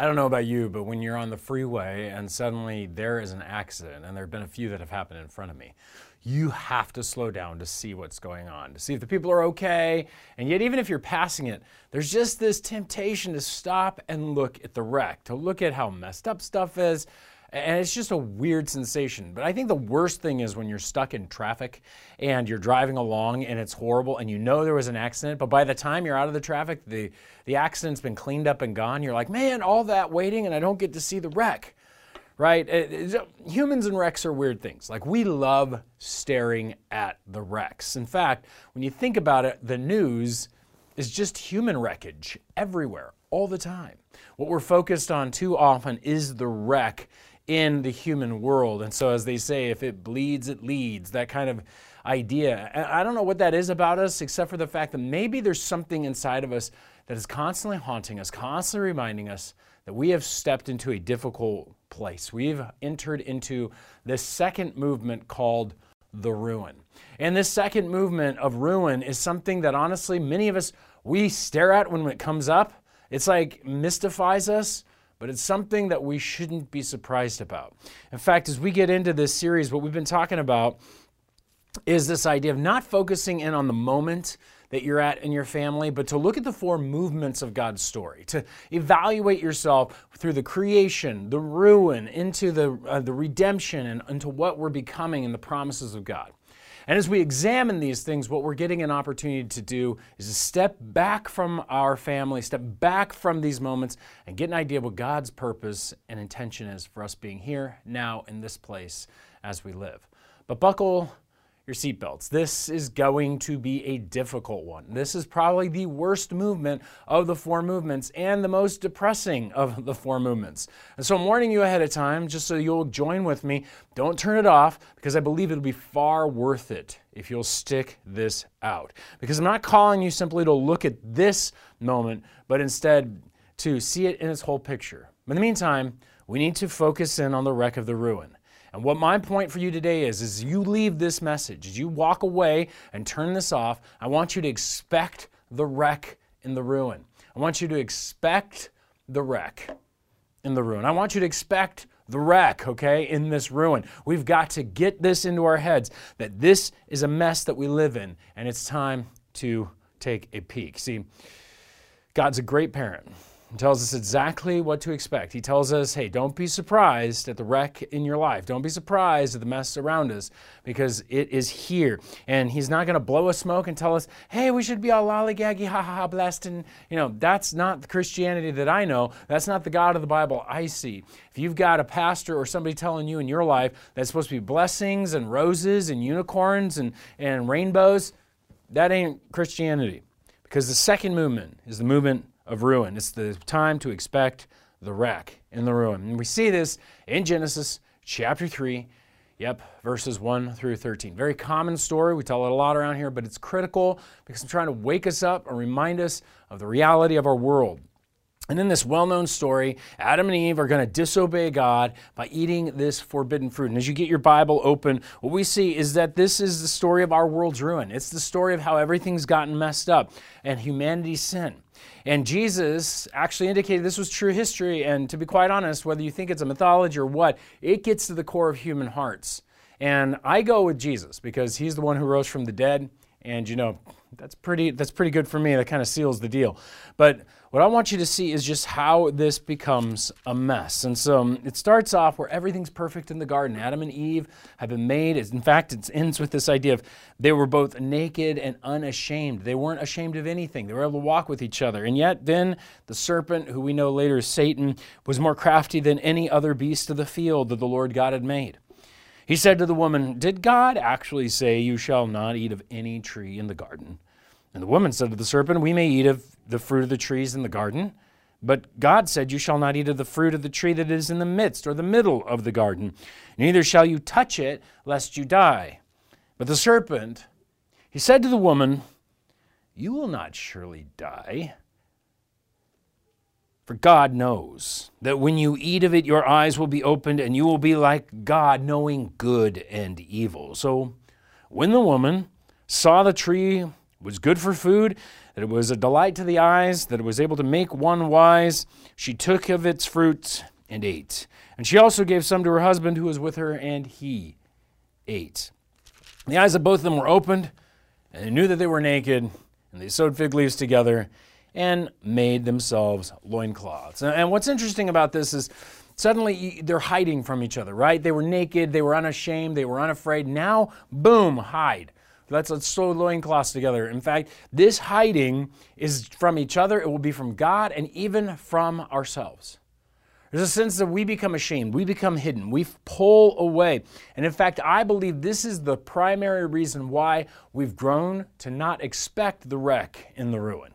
I don't know about you, but when you're on the freeway and suddenly there is an accident, and there have been a few that have happened in front of me, you have to slow down to see what's going on, to see if the people are okay. And yet, even if you're passing it, there's just this temptation to stop and look at the wreck, to look at how messed up stuff is, and it's just a weird sensation. But I think the worst thing is when you're stuck in traffic and you're driving along and it's horrible and you know there was an accident, but by the time you're out of the traffic, the, the accident's been cleaned up and gone. You're like, man, all that waiting and I don't get to see the wreck. Right? It, it, humans and wrecks are weird things. Like, we love staring at the wrecks. In fact, when you think about it, the news is just human wreckage everywhere, all the time. What we're focused on too often is the wreck in the human world. And so, as they say, if it bleeds, it leads, that kind of idea. I don't know what that is about us, except for the fact that maybe there's something inside of us that is constantly haunting us, constantly reminding us that we have stepped into a difficult place. We've entered into this second movement called the ruin. And this second movement of ruin is something that honestly many of us we stare at when it comes up. It's like mystifies us but it's something that we shouldn't be surprised about. In fact, as we get into this series, what we've been talking about is this idea of not focusing in on the moment that you're at in your family, but to look at the four movements of God's story, to evaluate yourself through the creation, the ruin, into the, uh, the redemption, and into what we're becoming in the promises of God. And as we examine these things, what we're getting an opportunity to do is to step back from our family, step back from these moments, and get an idea of what God's purpose and intention is for us being here, now, in this place as we live. But buckle your seatbelts. This is going to be a difficult one. This is probably the worst movement of the four movements and the most depressing of the four movements. And so I'm warning you ahead of time, just so you'll join with me. Don't turn it off because I believe it'll be far worth it if you'll stick this out. Because I'm not calling you simply to look at this moment, but instead to see it in its whole picture. In the meantime, we need to focus in on the wreck of the ruin. And what my point for you today is, is you leave this message, as you walk away and turn this off, I want you to expect the wreck in the ruin. I want you to expect the wreck in the ruin. I want you to expect the wreck, okay, in this ruin. We've got to get this into our heads that this is a mess that we live in, and it's time to take a peek. See, God's a great parent. He tells us exactly what to expect. He tells us, hey, don't be surprised at the wreck in your life. Don't be surprised at the mess around us because it is here. And he's not going to blow a smoke and tell us, hey, we should be all lollygaggy, ha ha ha, blessed. And, you know, that's not the Christianity that I know. That's not the God of the Bible I see. If you've got a pastor or somebody telling you in your life that's supposed to be blessings and roses and unicorns and, and rainbows, that ain't Christianity. Because the second movement is the movement of ruin. It's the time to expect the wreck in the ruin. And we see this in Genesis chapter 3, yep, verses 1 through 13. Very common story. We tell it a lot around here, but it's critical because I'm trying to wake us up and remind us of the reality of our world. And in this well known story, Adam and Eve are going to disobey God by eating this forbidden fruit. And as you get your Bible open, what we see is that this is the story of our world's ruin. It's the story of how everything's gotten messed up and humanity's sin. And Jesus actually indicated this was true history. And to be quite honest, whether you think it's a mythology or what, it gets to the core of human hearts. And I go with Jesus because he's the one who rose from the dead. And you know, that's pretty that's pretty good for me. That kind of seals the deal. But what I want you to see is just how this becomes a mess. And so um, it starts off where everything's perfect in the garden. Adam and Eve have been made. In fact, it ends with this idea of they were both naked and unashamed. They weren't ashamed of anything. They were able to walk with each other. And yet, then the serpent, who we know later is Satan, was more crafty than any other beast of the field that the Lord God had made. He said to the woman, Did God actually say, You shall not eat of any tree in the garden? And the woman said to the serpent, We may eat of the fruit of the trees in the garden. But God said, You shall not eat of the fruit of the tree that is in the midst or the middle of the garden, neither shall you touch it, lest you die. But the serpent, he said to the woman, You will not surely die. For God knows that when you eat of it, your eyes will be opened, and you will be like God, knowing good and evil. So when the woman saw the tree was good for food, that it was a delight to the eyes, that it was able to make one wise. She took of its fruits and ate. And she also gave some to her husband who was with her, and he ate. The eyes of both of them were opened, and they knew that they were naked, and they sewed fig leaves together and made themselves loincloths. And what's interesting about this is suddenly they're hiding from each other, right? They were naked, they were unashamed, they were unafraid. Now, boom, hide. Let's, let's sew loincloths together. In fact, this hiding is from each other, it will be from God and even from ourselves. There's a sense that we become ashamed, we become hidden, we pull away. And in fact, I believe this is the primary reason why we've grown to not expect the wreck in the ruin.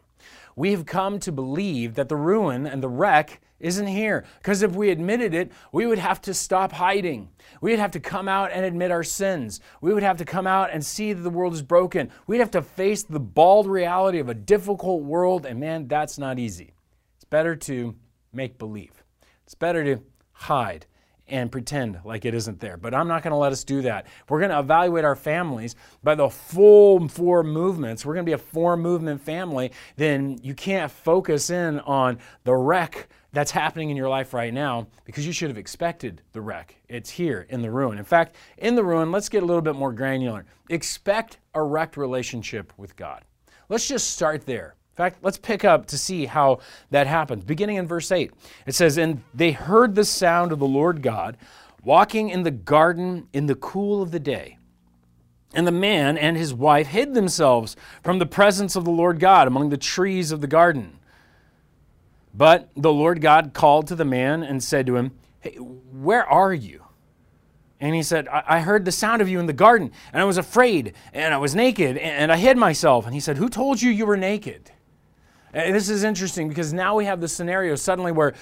We've come to believe that the ruin and the wreck isn't here. Because if we admitted it, we would have to stop hiding. We would have to come out and admit our sins. We would have to come out and see that the world is broken. We'd have to face the bald reality of a difficult world, and man, that's not easy. It's better to make believe, it's better to hide and pretend like it isn't there. But I'm not going to let us do that. We're going to evaluate our families by the full four movements. We're going to be a four movement family. Then you can't focus in on the wreck that's happening in your life right now because you should have expected the wreck. It's here in the ruin. In fact, in the ruin, let's get a little bit more granular. Expect a wrecked relationship with God. Let's just start there. In fact, let's pick up to see how that happens. Beginning in verse 8, it says, And they heard the sound of the Lord God walking in the garden in the cool of the day. And the man and his wife hid themselves from the presence of the Lord God among the trees of the garden. But the Lord God called to the man and said to him, Hey, where are you? And he said, I-, I heard the sound of you in the garden, and I was afraid, and I was naked, and I hid myself. And he said, Who told you you were naked? And this is interesting because now we have the scenario suddenly where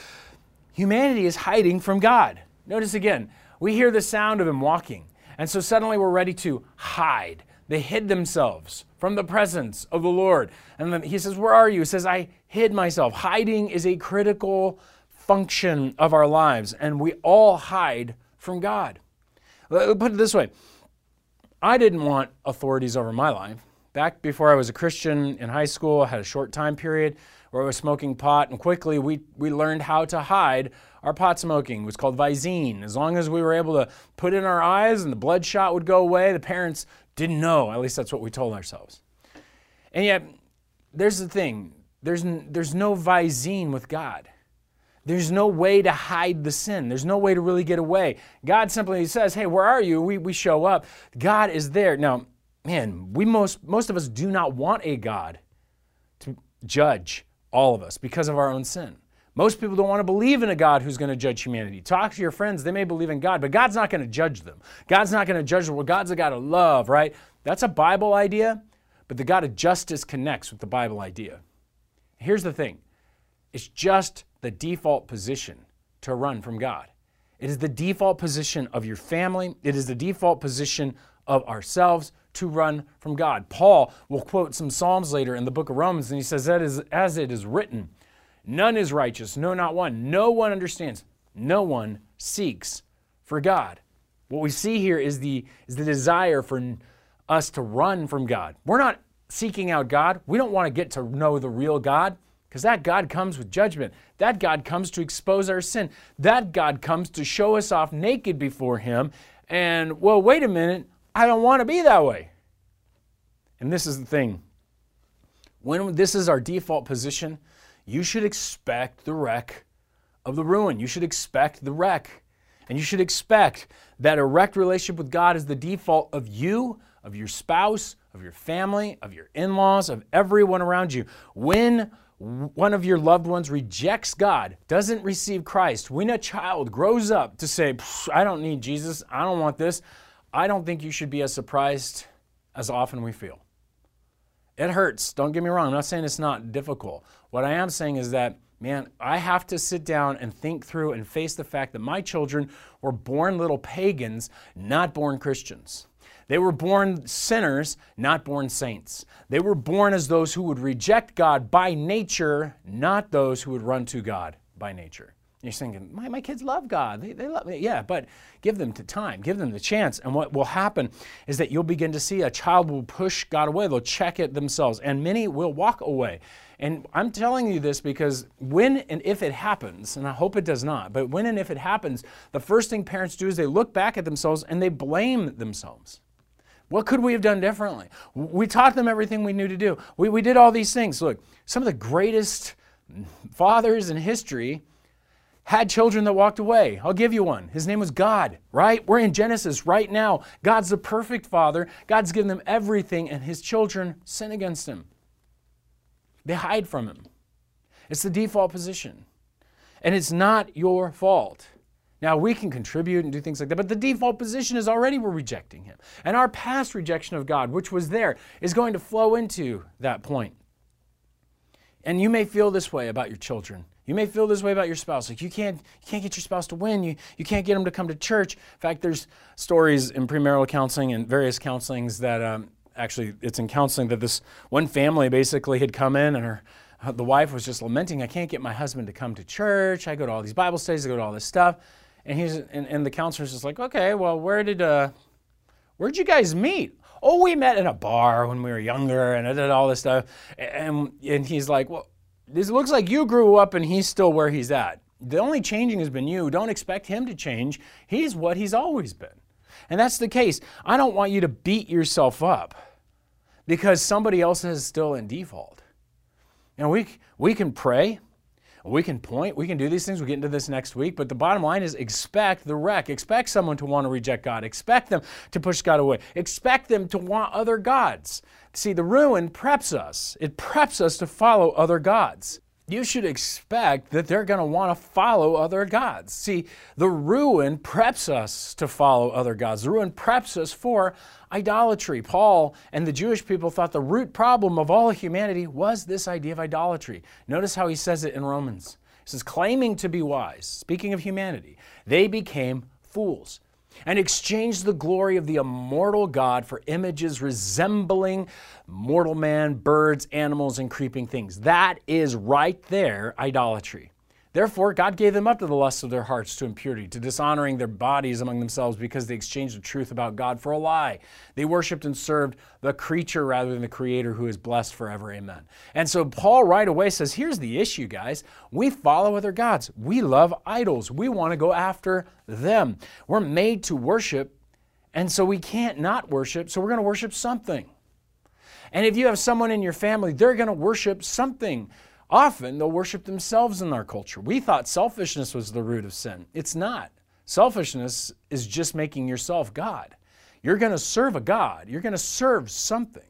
humanity is hiding from God. Notice again, we hear the sound of him walking, and so suddenly we're ready to hide. They hid themselves from the presence of the Lord. And then he says, Where are you? He says, I hid myself. Hiding is a critical function of our lives, and we all hide from God. Put it this way I didn't want authorities over my life. Back before I was a Christian in high school, I had a short time period where I was smoking pot, and quickly we, we learned how to hide our pot smoking. It was called Visine. As long as we were able to put in our eyes and the bloodshot would go away, the parents didn't know. At least that's what we told ourselves. And yet, there's the thing there's, there's no Visine with God. There's no way to hide the sin. There's no way to really get away. God simply says, Hey, where are you? We, we show up. God is there. Now, man, we most, most of us do not want a God to judge all of us because of our own sin. Most people don't want to believe in a God who's going to judge humanity. Talk to your friends, they may believe in God, but God's not going to judge them. God's not going to judge them. Well, God's a God of love, right? That's a Bible idea, but the God of justice connects with the Bible idea. Here's the thing it's just the default position to run from God. It is the default position of your family, it is the default position of ourselves to run from God. Paul will quote some Psalms later in the book of Romans, and he says, That is as it is written. None is righteous, no, not one. No one understands. No one seeks for God. What we see here is the, is the desire for us to run from God. We're not seeking out God. We don't want to get to know the real God because that God comes with judgment. That God comes to expose our sin. That God comes to show us off naked before Him. And, well, wait a minute, I don't want to be that way. And this is the thing when this is our default position, you should expect the wreck of the ruin. You should expect the wreck. And you should expect that a wrecked relationship with God is the default of you, of your spouse, of your family, of your in laws, of everyone around you. When one of your loved ones rejects God, doesn't receive Christ, when a child grows up to say, I don't need Jesus, I don't want this, I don't think you should be as surprised as often we feel. It hurts. Don't get me wrong. I'm not saying it's not difficult. What I am saying is that, man, I have to sit down and think through and face the fact that my children were born little pagans, not born Christians. They were born sinners, not born saints. They were born as those who would reject God by nature, not those who would run to God by nature. You're thinking, my, my kids love God. They, they love me. Yeah, but give them the time, give them the chance. And what will happen is that you'll begin to see a child will push God away. They'll check it themselves, and many will walk away. And I'm telling you this because when and if it happens, and I hope it does not, but when and if it happens, the first thing parents do is they look back at themselves and they blame themselves. What could we have done differently? We taught them everything we knew to do. We, we did all these things. Look, some of the greatest fathers in history had children that walked away. I'll give you one. His name was God, right? We're in Genesis right now. God's the perfect father. God's given them everything, and his children sin against him. They hide from him. It's the default position. And it's not your fault. Now, we can contribute and do things like that, but the default position is already we're rejecting him. And our past rejection of God, which was there, is going to flow into that point. And you may feel this way about your children. You may feel this way about your spouse. Like you can't, you can't get your spouse to win. You, you can't get them to come to church. In fact, there's stories in premarital counseling and various counselings that um, actually it's in counseling that this one family basically had come in and her the wife was just lamenting, I can't get my husband to come to church. I go to all these Bible studies, I go to all this stuff. And he's and, and the counselor's just like, okay, well, where did uh where'd you guys meet? Oh, we met in a bar when we were younger and I did all this stuff. And and he's like, Well, this looks like you grew up and he's still where he's at. The only changing has been you. Don't expect him to change. He's what he's always been. And that's the case. I don't want you to beat yourself up because somebody else is still in default. And we, we can pray, we can point, we can do these things. We'll get into this next week. But the bottom line is expect the wreck. Expect someone to want to reject God. Expect them to push God away. Expect them to want other gods. See, the ruin preps us, it preps us to follow other gods you should expect that they're going to want to follow other gods. See, the ruin preps us to follow other gods. The ruin preps us for idolatry. Paul and the Jewish people thought the root problem of all humanity was this idea of idolatry. Notice how he says it in Romans. He says, claiming to be wise, speaking of humanity, they became fools and exchanged the glory of the immortal God for images resembling mortal man, birds, animals, and creeping things. That is right there idolatry. Therefore, God gave them up to the lusts of their hearts, to impurity, to dishonoring their bodies among themselves because they exchanged the truth about God for a lie. They worshiped and served the creature rather than the Creator who is blessed forever. Amen. And so Paul right away says here's the issue, guys. We follow other gods, we love idols, we want to go after them. We're made to worship, and so we can't not worship, so we're going to worship something. And if you have someone in your family, they're going to worship something. Often they'll worship themselves in our culture. We thought selfishness was the root of sin. It's not. Selfishness is just making yourself God. You're going to serve a God, you're going to serve something.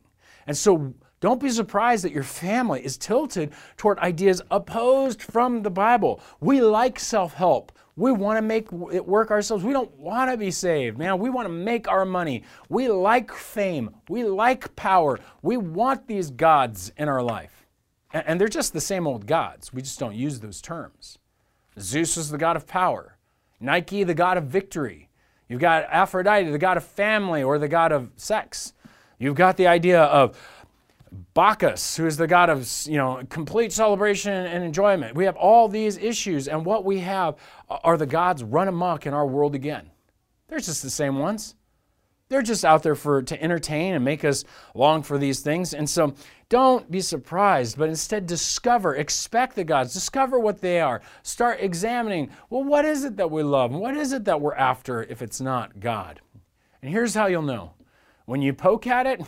And so don't be surprised that your family is tilted toward ideas opposed from the Bible. We like self help. We want to make it work ourselves. We don't want to be saved, man. We want to make our money. We like fame. We like power. We want these gods in our life. And they're just the same old gods. We just don't use those terms. Zeus is the god of power, Nike, the god of victory. You've got Aphrodite, the god of family or the god of sex. You've got the idea of Bacchus, who is the god of you know complete celebration and enjoyment. We have all these issues, and what we have are the gods run amok in our world again. They're just the same ones. They're just out there for to entertain and make us long for these things. And so don't be surprised, but instead discover, expect the gods, discover what they are. Start examining, well, what is it that we love? What is it that we're after if it's not God? And here's how you'll know. When you poke at it,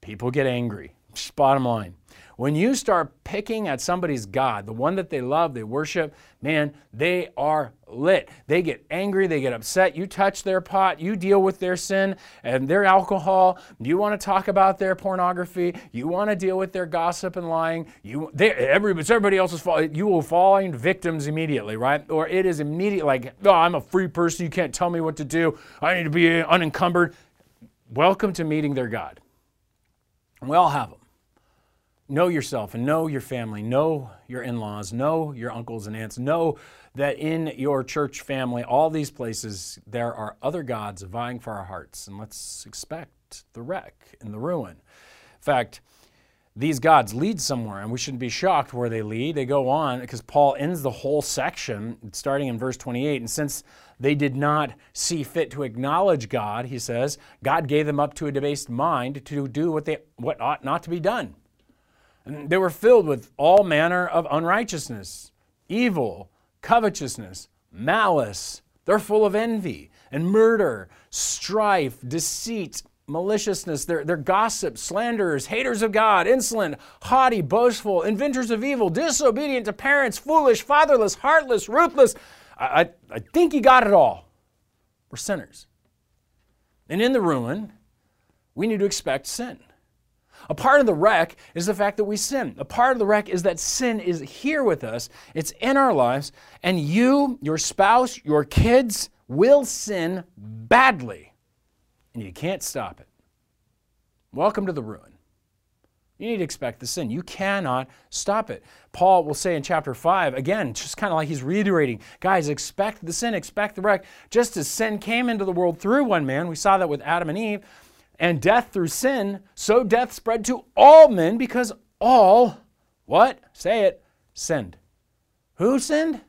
people get angry. Bottom line. When you start picking at somebody's God, the one that they love, they worship, man, they are lit. They get angry, they get upset. You touch their pot, you deal with their sin and their alcohol. You want to talk about their pornography. You want to deal with their gossip and lying. You, they, everybody, everybody else is falling. You will find victims immediately, right? Or it is immediate, like, oh, I'm a free person. You can't tell me what to do. I need to be unencumbered. Welcome to meeting their God. We all have them know yourself and know your family, know your in laws, know your uncles and aunts, know that in your church family, all these places, there are other gods vying for our hearts. And let's expect the wreck and the ruin. In fact, these gods lead somewhere, and we shouldn't be shocked where they lead. They go on because Paul ends the whole section starting in verse 28. And since they did not see fit to acknowledge God, he says, God gave them up to a debased mind to do what, they, what ought not to be done. And they were filled with all manner of unrighteousness, evil, covetousness, malice. They're full of envy and murder, strife, deceit maliciousness, they're, they're gossips, slanderers, haters of God, insolent, haughty, boastful, inventors of evil, disobedient to parents, foolish, fatherless, heartless, ruthless. I, I, I think you got it all. We're sinners. And in the ruin, we need to expect sin. A part of the wreck is the fact that we sin. A part of the wreck is that sin is here with us, it's in our lives, and you, your spouse, your kids will sin badly and you can't stop it. Welcome to the ruin. You need to expect the sin. You cannot stop it. Paul will say in chapter 5, again, just kind of like he's reiterating, guys, expect the sin, expect the wreck. Just as sin came into the world through one man, we saw that with Adam and Eve, and death through sin, so death spread to all men because all, what? Say it, sinned. Who sinned?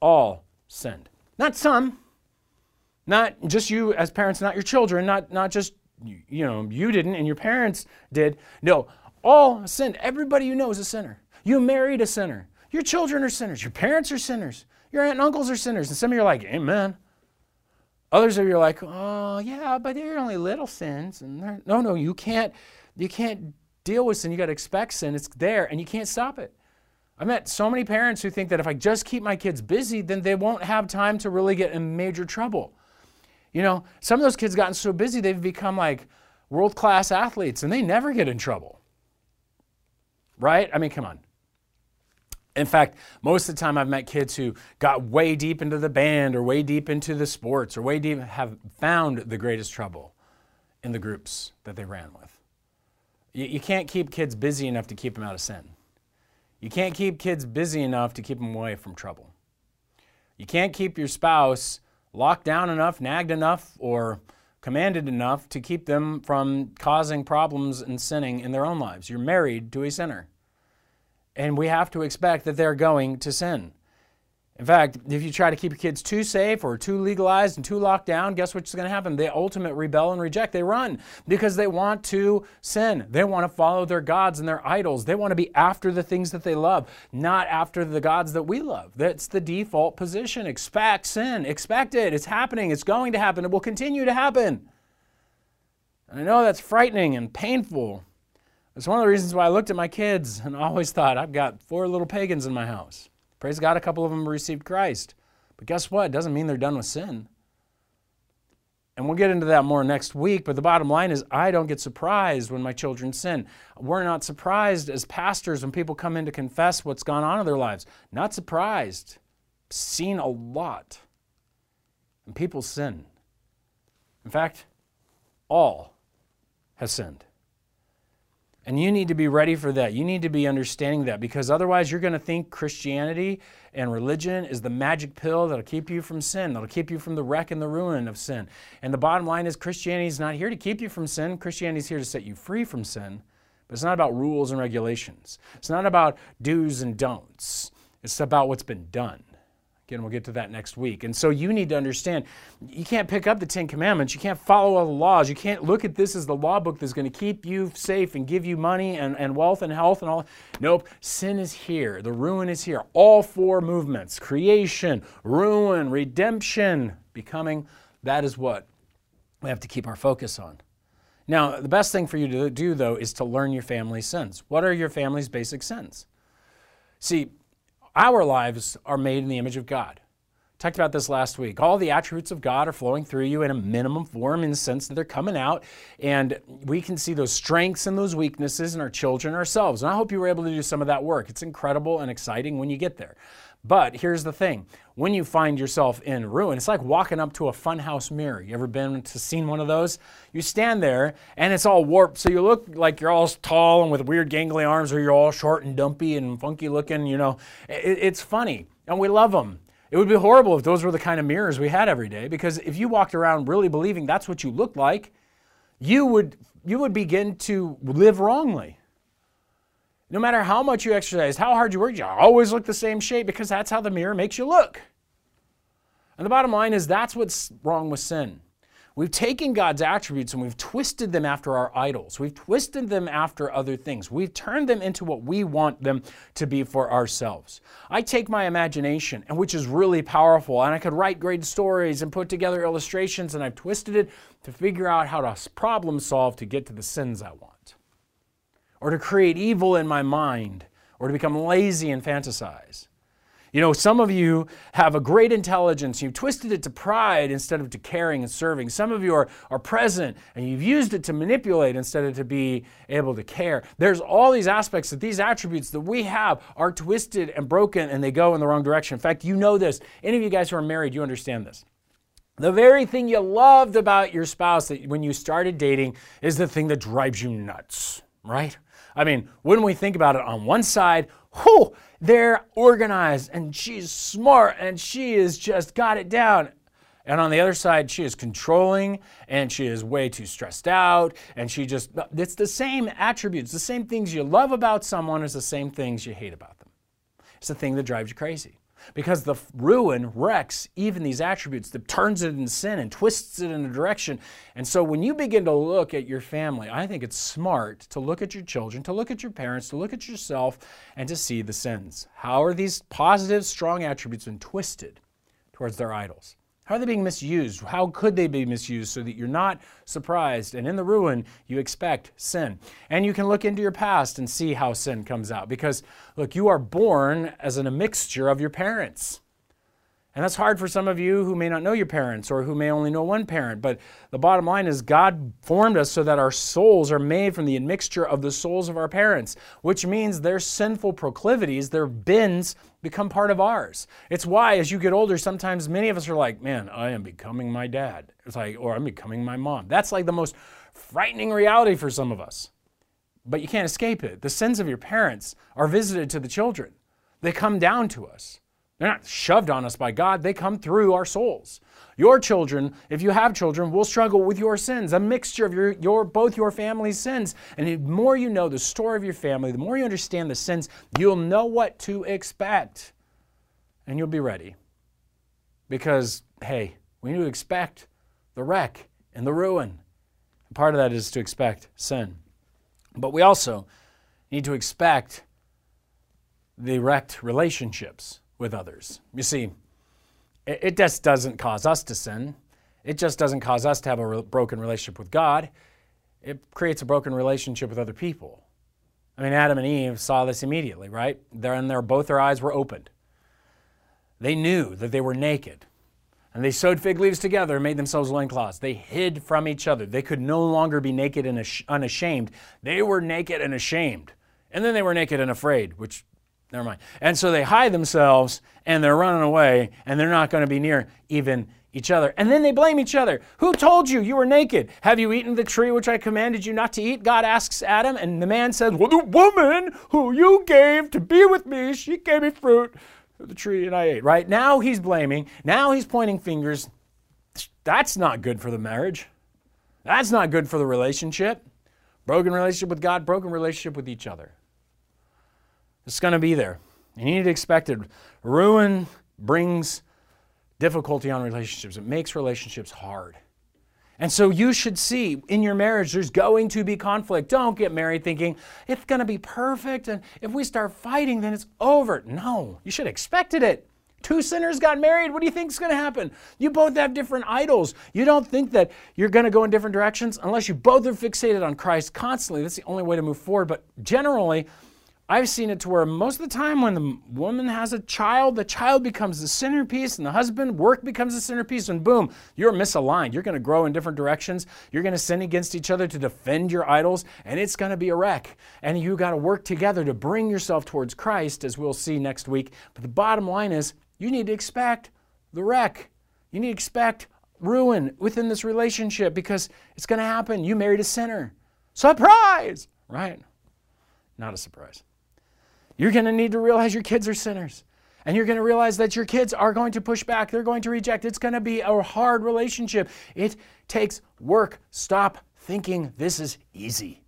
All sinned. Not some, not just you as parents, not your children, not, not just, you know, you didn't and your parents did. No, all sinned. Everybody you know is a sinner. You married a sinner. Your children are sinners. Your parents are sinners. Your aunt and uncles are sinners. And some of you are like, Amen. Others of you are like, oh yeah, but they're only little sins. And no, no, you can't, you can't deal with sin. You got to expect sin. It's there, and you can't stop it. I've met so many parents who think that if I just keep my kids busy, then they won't have time to really get in major trouble. You know, some of those kids gotten so busy they've become like world class athletes and they never get in trouble. Right? I mean, come on. In fact, most of the time I've met kids who got way deep into the band or way deep into the sports or way deep have found the greatest trouble in the groups that they ran with. You, you can't keep kids busy enough to keep them out of sin. You can't keep kids busy enough to keep them away from trouble. You can't keep your spouse locked down enough, nagged enough, or commanded enough to keep them from causing problems and sinning in their own lives. You're married to a sinner. And we have to expect that they're going to sin. In fact, if you try to keep your kids too safe or too legalized and too locked down, guess what's going to happen? They ultimately rebel and reject. They run because they want to sin. They want to follow their gods and their idols. They want to be after the things that they love, not after the gods that we love. That's the default position. Expect sin. Expect it. It's happening. It's going to happen. It will continue to happen. And I know that's frightening and painful. It's one of the reasons why I looked at my kids and always thought, I've got four little pagans in my house. Praise God, a couple of them received Christ. But guess what? It doesn't mean they're done with sin. And we'll get into that more next week. But the bottom line is, I don't get surprised when my children sin. We're not surprised as pastors when people come in to confess what's gone on in their lives. Not surprised. Seen a lot. And people sin. In fact, all have sinned. And you need to be ready for that. You need to be understanding that because otherwise you're going to think Christianity and religion is the magic pill that'll keep you from sin, that'll keep you from the wreck and the ruin of sin. And the bottom line is Christianity is not here to keep you from sin. Christianity is here to set you free from sin. But it's not about rules and regulations. It's not about do's and don'ts. It's about what's been done. Again, we'll get to that next week. And so you need to understand you can't pick up the Ten Commandments. You can't follow all the laws. You can't look at this as the law book that's going to keep you safe and give you money and, and wealth and health and all. Nope. Sin is here. The ruin is here. All four movements creation, ruin, redemption, becoming that is what we have to keep our focus on. Now, the best thing for you to do, though, is to learn your family's sins. What are your family's basic sins? See, our lives are made in the image of God. Talked about this last week. All the attributes of God are flowing through you in a minimum form in the sense that they're coming out, and we can see those strengths and those weaknesses in our children ourselves. And I hope you were able to do some of that work. It's incredible and exciting when you get there. But here's the thing when you find yourself in ruin, it's like walking up to a funhouse mirror. You ever been to seen one of those? You stand there and it's all warped, so you look like you're all tall and with weird gangly arms, or you're all short and dumpy and funky looking. You know, it, it's funny, and we love them. It would be horrible if those were the kind of mirrors we had every day, because if you walked around really believing that's what you looked like, you would you would begin to live wrongly. No matter how much you exercise, how hard you work, you always look the same shape because that's how the mirror makes you look. And the bottom line is that's what's wrong with sin. We've taken God's attributes and we've twisted them after our idols. We've twisted them after other things. We've turned them into what we want them to be for ourselves. I take my imagination, and which is really powerful, and I could write great stories and put together illustrations, and I've twisted it to figure out how to problem solve to get to the sins I want, or to create evil in my mind, or to become lazy and fantasize. You know, some of you have a great intelligence. You've twisted it to pride instead of to caring and serving. Some of you are, are present and you've used it to manipulate instead of to be able to care. There's all these aspects that these attributes that we have are twisted and broken and they go in the wrong direction. In fact, you know this. Any of you guys who are married, you understand this. The very thing you loved about your spouse that when you started dating is the thing that drives you nuts, right? I mean, when we think about it on one side, whew, they're organized and she's smart and she has just got it down. And on the other side, she is controlling and she is way too stressed out. And she just, it's the same attributes, the same things you love about someone is the same things you hate about them. It's the thing that drives you crazy because the ruin wrecks even these attributes that turns it into sin and twists it in a direction. And so when you begin to look at your family i think it's smart to look at your children to look at your parents to look at yourself and to see the sins. How are these positive strong attributes been twisted towards their idols how are they being misused? How could they be misused so that you're not surprised? And in the ruin, you expect sin. And you can look into your past and see how sin comes out. Because, look, you are born as an, a mixture of your parents. And that's hard for some of you who may not know your parents or who may only know one parent. But the bottom line is, God formed us so that our souls are made from the admixture of the souls of our parents, which means their sinful proclivities, their bins, become part of ours. It's why, as you get older, sometimes many of us are like, man, I am becoming my dad. It's like, or I'm becoming my mom. That's like the most frightening reality for some of us. But you can't escape it. The sins of your parents are visited to the children, they come down to us. They're not shoved on us by God, they come through our souls. Your children, if you have children, will struggle with your sins, a mixture of your, your both your family's sins. And the more you know the story of your family, the more you understand the sins, you'll know what to expect. And you'll be ready. Because, hey, we need to expect the wreck and the ruin. Part of that is to expect sin. But we also need to expect the wrecked relationships with others. You see, it just doesn't cause us to sin. It just doesn't cause us to have a broken relationship with God. It creates a broken relationship with other people. I mean, Adam and Eve saw this immediately, right? There and there, both their eyes were opened. They knew that they were naked. And they sewed fig leaves together and made themselves loincloths. They hid from each other. They could no longer be naked and unashamed. They were naked and ashamed. And then they were naked and afraid, which Never mind. And so they hide themselves and they're running away and they're not going to be near even each other. And then they blame each other. Who told you you were naked? Have you eaten the tree which I commanded you not to eat? God asks Adam. And the man says, Well, the woman who you gave to be with me, she gave me fruit of the tree and I ate. Right? Now he's blaming. Now he's pointing fingers. That's not good for the marriage. That's not good for the relationship. Broken relationship with God, broken relationship with each other. It's going to be there. And you need to expect it. Ruin brings difficulty on relationships, it makes relationships hard. And so you should see in your marriage there's going to be conflict. Don't get married thinking it's going to be perfect and if we start fighting then it's over. No, you should have expected it. Two sinners got married. What do you think is going to happen? You both have different idols. You don't think that you're going to go in different directions unless you both are fixated on Christ constantly. That's the only way to move forward. But generally, I've seen it to where most of the time when the woman has a child, the child becomes the centerpiece and the husband, work becomes the centerpiece, and boom, you're misaligned. You're going to grow in different directions. You're going to sin against each other to defend your idols, and it's going to be a wreck. And you got to work together to bring yourself towards Christ, as we'll see next week. But the bottom line is you need to expect the wreck. You need to expect ruin within this relationship because it's going to happen. You married a sinner. Surprise! Right? Not a surprise. You're going to need to realize your kids are sinners. And you're going to realize that your kids are going to push back. They're going to reject. It's going to be a hard relationship. It takes work. Stop thinking this is easy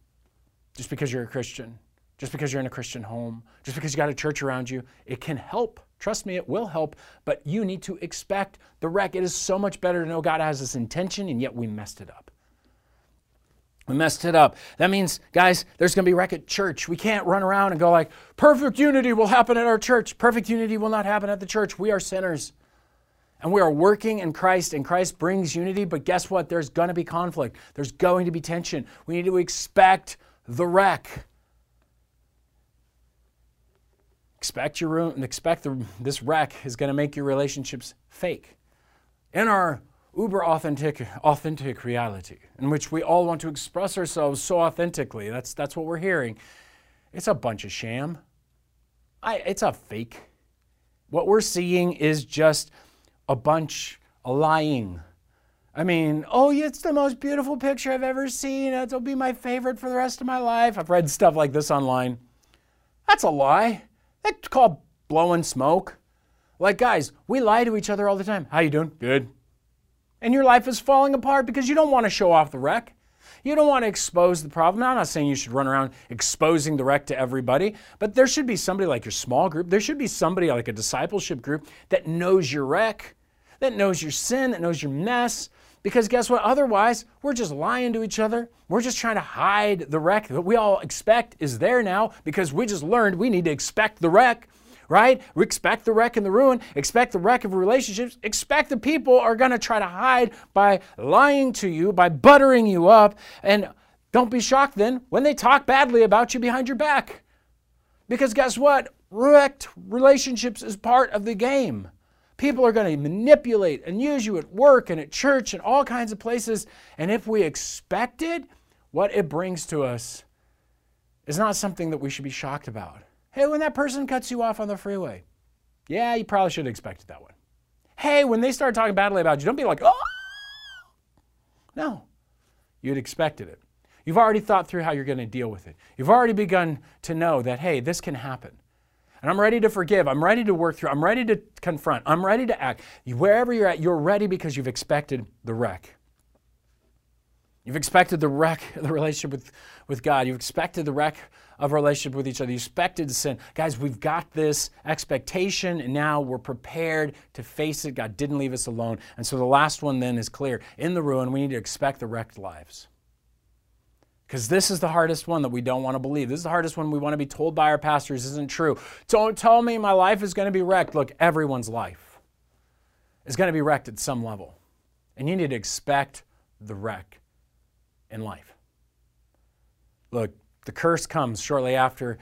just because you're a Christian. just because you're in a Christian home, just because you got a church around you. It can help. Trust me, it will help, but you need to expect the wreck. It is so much better to know God has this intention, and yet we messed it up. We messed it up. That means, guys, there's going to be wreck at church. We can't run around and go like, perfect unity will happen at our church. Perfect unity will not happen at the church. We are sinners. And we are working in Christ, and Christ brings unity, but guess what? There's going to be conflict. There's going to be tension. We need to expect the wreck. Expect your room, expect the, this wreck is going to make your relationships fake. In our uber authentic, authentic reality, in which we all want to express ourselves so authentically, that's, that's what we're hearing. It's a bunch of sham. I, it's a fake. What we're seeing is just a bunch of lying. I mean, oh, it's the most beautiful picture I've ever seen. It'll be my favorite for the rest of my life. I've read stuff like this online. That's a lie. That's called blowing smoke. Like, guys, we lie to each other all the time. How you doing? Good. And your life is falling apart because you don't want to show off the wreck. You don't want to expose the problem. Now, I'm not saying you should run around exposing the wreck to everybody, but there should be somebody like your small group. There should be somebody like a discipleship group that knows your wreck, that knows your sin, that knows your mess. Because guess what? Otherwise, we're just lying to each other. We're just trying to hide the wreck that we all expect is there now because we just learned we need to expect the wreck right? Expect the wreck and the ruin, expect the wreck of relationships, expect the people are going to try to hide by lying to you, by buttering you up. And don't be shocked then when they talk badly about you behind your back. Because guess what? Wrecked relationships is part of the game. People are going to manipulate and use you at work and at church and all kinds of places. And if we expect it, what it brings to us is not something that we should be shocked about. Hey, when that person cuts you off on the freeway, yeah, you probably should have expected that one. Hey, when they start talking badly about you, don't be like, oh. No, you'd expected it. You've already thought through how you're going to deal with it. You've already begun to know that, hey, this can happen. And I'm ready to forgive. I'm ready to work through. I'm ready to confront. I'm ready to act. Wherever you're at, you're ready because you've expected the wreck. You've expected the wreck of the relationship with, with God. You've expected the wreck of relationship with each other. You expected sin. Guys, we've got this expectation, and now we're prepared to face it. God didn't leave us alone. And so the last one then is clear. In the ruin, we need to expect the wrecked lives. Because this is the hardest one that we don't want to believe. This is the hardest one we want to be told by our pastors isn't true. Don't tell me my life is going to be wrecked. Look, everyone's life is going to be wrecked at some level. And you need to expect the wreck in life. Look, the curse comes shortly after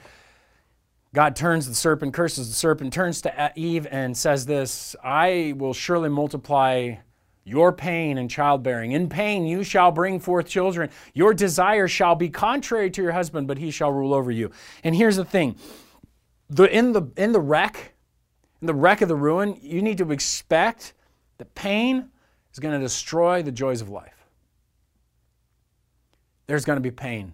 God turns the serpent, curses the serpent, turns to Eve and says this I will surely multiply your pain and childbearing. In pain you shall bring forth children. Your desire shall be contrary to your husband, but he shall rule over you. And here's the thing the, in, the, in the wreck, in the wreck of the ruin, you need to expect that pain is going to destroy the joys of life. There's going to be pain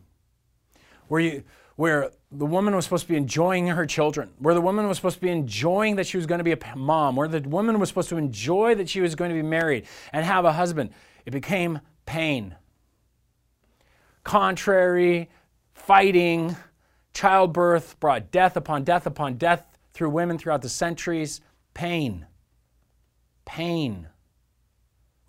where, you, where the woman was supposed to be enjoying her children, where the woman was supposed to be enjoying that she was going to be a mom, where the woman was supposed to enjoy that she was going to be married and have a husband. It became pain. Contrary, fighting, childbirth brought death upon death upon death through women throughout the centuries. Pain. Pain.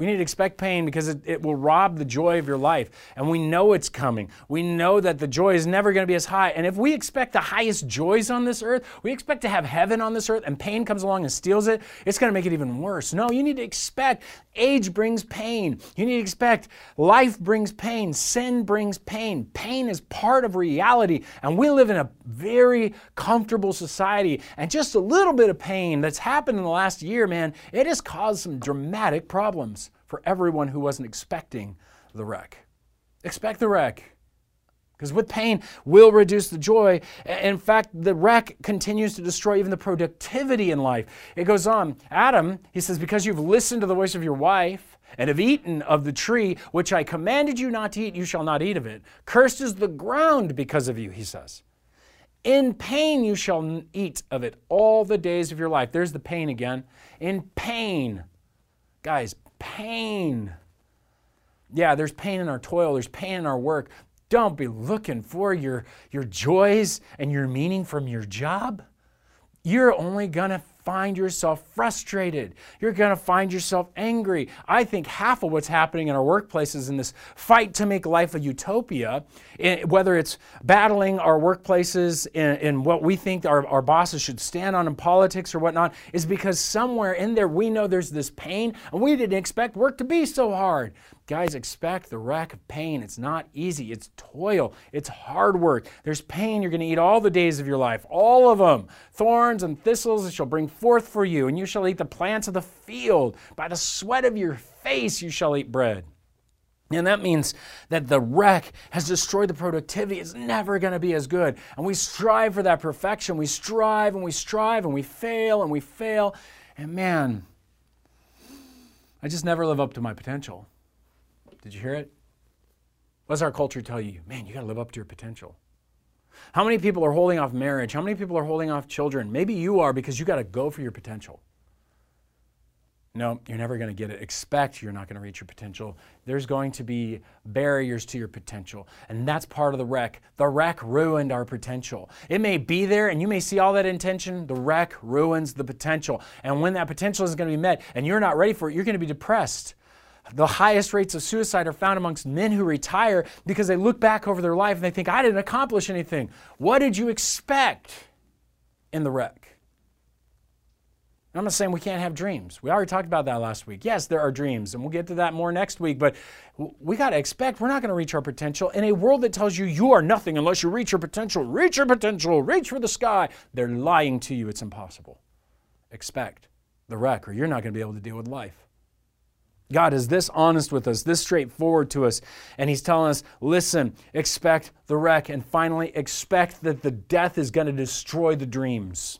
We need to expect pain because it, it, will rob the joy of your life. And we know it's coming. We know that the joy is never going to be as high. And if we expect the highest joys on this earth, we expect to have heaven on this earth, and pain comes along and steals it, it's going to make it even worse. No, you need to expect age brings pain. You need to expect life brings pain. Sin brings pain. Pain is part of reality. And we live in a very comfortable society. And just a little bit of pain that's happened in the last year, man, it has caused some dramatic problems for everyone who wasn't expecting the wreck. Expect the wreck. Because with pain will reduce the joy. In fact, the wreck continues to destroy even the productivity in life. It goes on. Adam, he says, because you've listened to the voice of your wife and have eaten of the tree which I commanded you not to eat, you shall not eat of it. Cursed is the ground because of you, he says. In pain you shall eat of it all the days of your life. There's the pain again. In pain. Guys, pain. Yeah, there's pain in our toil, there's pain in our work. Don't be looking for your, your joys and your meaning from your job. You're only going to find yourself frustrated. You're going to find yourself angry. I think half of what's happening in our workplaces in this fight to make life a utopia, whether it's battling our workplaces in, what we think our, our bosses should stand on in politics or whatnot, is because somewhere in there we know there's this pain and we didn't expect work to be so hard. Guys, expect the rack of pain. It's not easy. It's toil. It's hard work. There's pain you're going to eat all the days of your life, all of them. Thorns and thistles it shall bring forth for you, and you shall eat the plants of the field. By the sweat of your face you shall eat bread. And that means that the wreck has destroyed the productivity. It's never going to be as good. And we strive for that perfection. We strive and we strive and we fail and we fail. And man, I just never live up to my potential. Did you hear it? What does our culture tell you? Man, you got to live up to your potential. How many people are holding off marriage? How many people are holding off children? Maybe you are because you got to go for your potential. No, you're never going to get it. Expect you're not going to reach your potential. There's going to be barriers to your potential. And that's part of the wreck. The wreck ruined our potential. It may be there and you may see all that intention. The wreck ruins the potential. And when that potential isn't going to be met and you're not ready for it, you're going to be depressed. The highest rates of suicide are found amongst men who retire because they look back over their life and they think, I didn't accomplish anything. What did you expect in the wreck? I'm not saying we can't have dreams. We already talked about that last week. Yes, there are dreams, and we'll get to that more next week, but we got to expect we're not going to reach our potential. In a world that tells you you are nothing unless you reach your potential, reach your potential, reach for the sky, they're lying to you. It's impossible. Expect the wreck, or you're not going to be able to deal with life. God is this honest with us, this straightforward to us, and He's telling us listen, expect the wreck, and finally, expect that the death is going to destroy the dreams.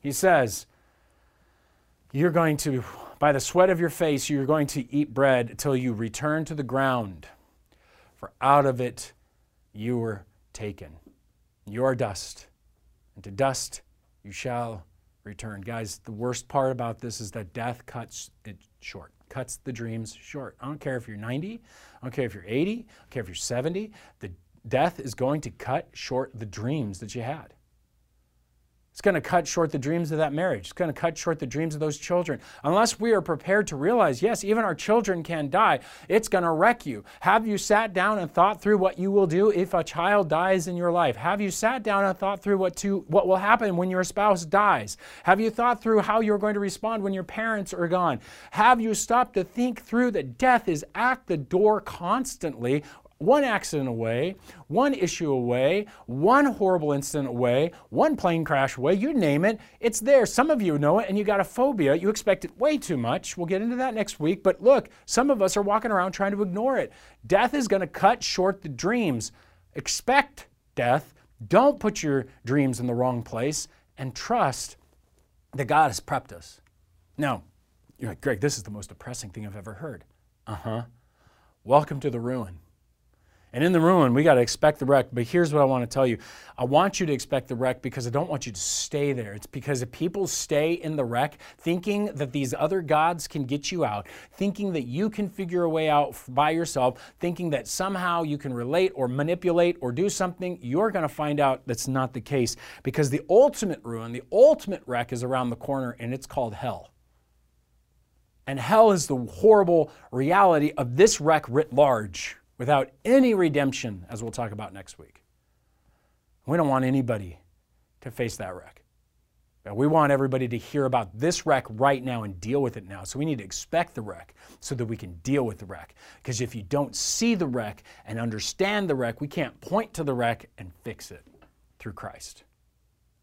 He says, You're going to, by the sweat of your face, you're going to eat bread till you return to the ground, for out of it you were taken. You are dust, and to dust you shall return. Guys, the worst part about this is that death cuts it short cuts the dreams short. I don't care if you're 90, I don't care if you're 80, I don't care if you're 70. The death is going to cut short the dreams that you had. It's going to cut short the dreams of that marriage. It's going to cut short the dreams of those children. Unless we are prepared to realize, yes, even our children can die, it's going to wreck you. Have you sat down and thought through what you will do if a child dies in your life? Have you sat down and thought through what, to, what will happen when your spouse dies? Have you thought through how you're going to respond when your parents are gone? Have you stopped to think through that death is at the door constantly one accident away, one issue away, one horrible incident away, one plane crash away, you name it, it's there. Some of you know it and you got a phobia. You expect it way too much. We'll get into that next week. But look, some of us are walking around trying to ignore it. Death is going to cut short the dreams. Expect death. Don't put your dreams in the wrong place and trust that God has prepped us. Now, you're like, Greg, this is the most depressing thing I've ever heard. Uh huh. Welcome to the ruin. And in the ruin, we got to expect the wreck. But here's what I want to tell you I want you to expect the wreck because I don't want you to stay there. It's because if people stay in the wreck thinking that these other gods can get you out, thinking that you can figure a way out by yourself, thinking that somehow you can relate or manipulate or do something, you're going to find out that's not the case. Because the ultimate ruin, the ultimate wreck is around the corner, and it's called hell. And hell is the horrible reality of this wreck writ large without any redemption, as we'll talk about next week. We don't want anybody to face that wreck. We want everybody to hear about this wreck right now and deal with it now. So we need to expect the wreck so that we can deal with the wreck. Because if you don't see the wreck and understand the wreck, we can't point to the wreck and fix it through Christ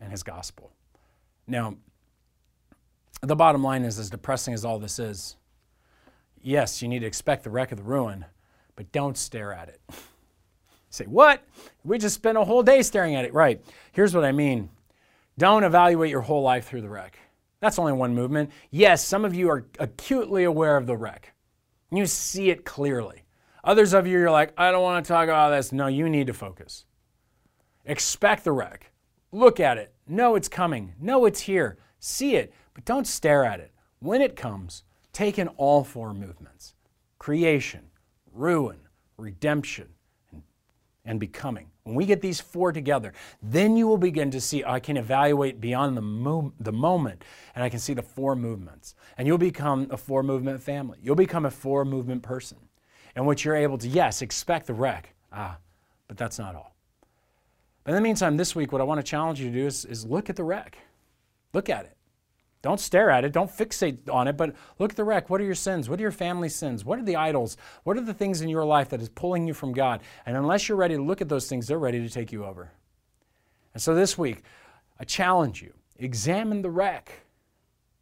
and His gospel. Now, the bottom line is as depressing as all this is, yes, you need to expect the wreck of the ruin, but don't stare at it. Say, what? We just spent a whole day staring at it. Right. Here's what I mean don't evaluate your whole life through the wreck. That's only one movement. Yes, some of you are acutely aware of the wreck. You see it clearly. Others of you, you're like, I don't want to talk about this. No, you need to focus. Expect the wreck. Look at it. Know it's coming. Know it's here. See it, but don't stare at it. When it comes, take in all four movements creation, ruin, redemption, and and becoming. When we get these four together, then you will begin to see I can evaluate beyond the, mo- the moment and I can see the four movements. And you'll become a four movement family. You'll become a four movement person in which you're able to, yes, expect the wreck. Ah, but that's not all. But in the meantime, this week, what I want to challenge you to do is, is look at the wreck. Look at it. Don't stare at it. Don't fixate on it, but look at the wreck. What are your sins? What are your family sins? What are the idols? What are the things in your life that is pulling you from God? And unless you're ready to look at those things, they're ready to take you over. And so this week, I challenge you examine the wreck.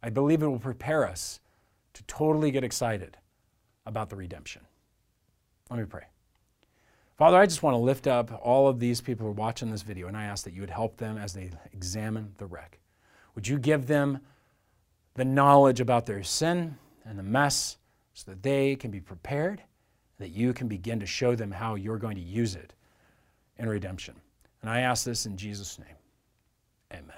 I believe it will prepare us to totally get excited about the redemption. Let me pray. Father, I just want to lift up all of these people who are watching this video, and I ask that you would help them as they examine the wreck. Would you give them the knowledge about their sin and the mess so that they can be prepared, that you can begin to show them how you're going to use it in redemption. And I ask this in Jesus' name. Amen.